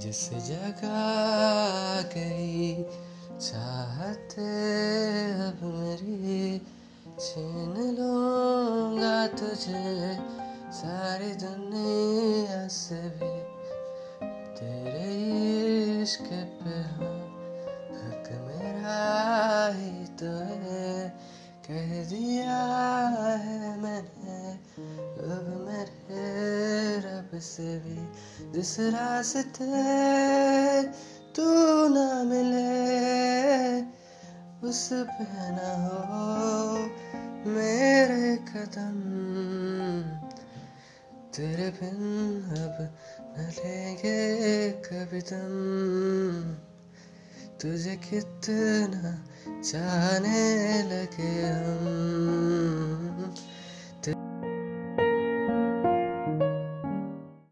जिस जगह गई, चाहते मेरी छीन लूँगा तुझे। सारी दुनिया से भी तेरे इश्क पे हक मेरा ही तो है कह दिया है मैंने। से भी जिस रास्ते तू ना मिले, उस पे न हो मेरे कदम। तेरे बिन अब न लेंगे कभी दम। तुझे कितना जाने लगे हम।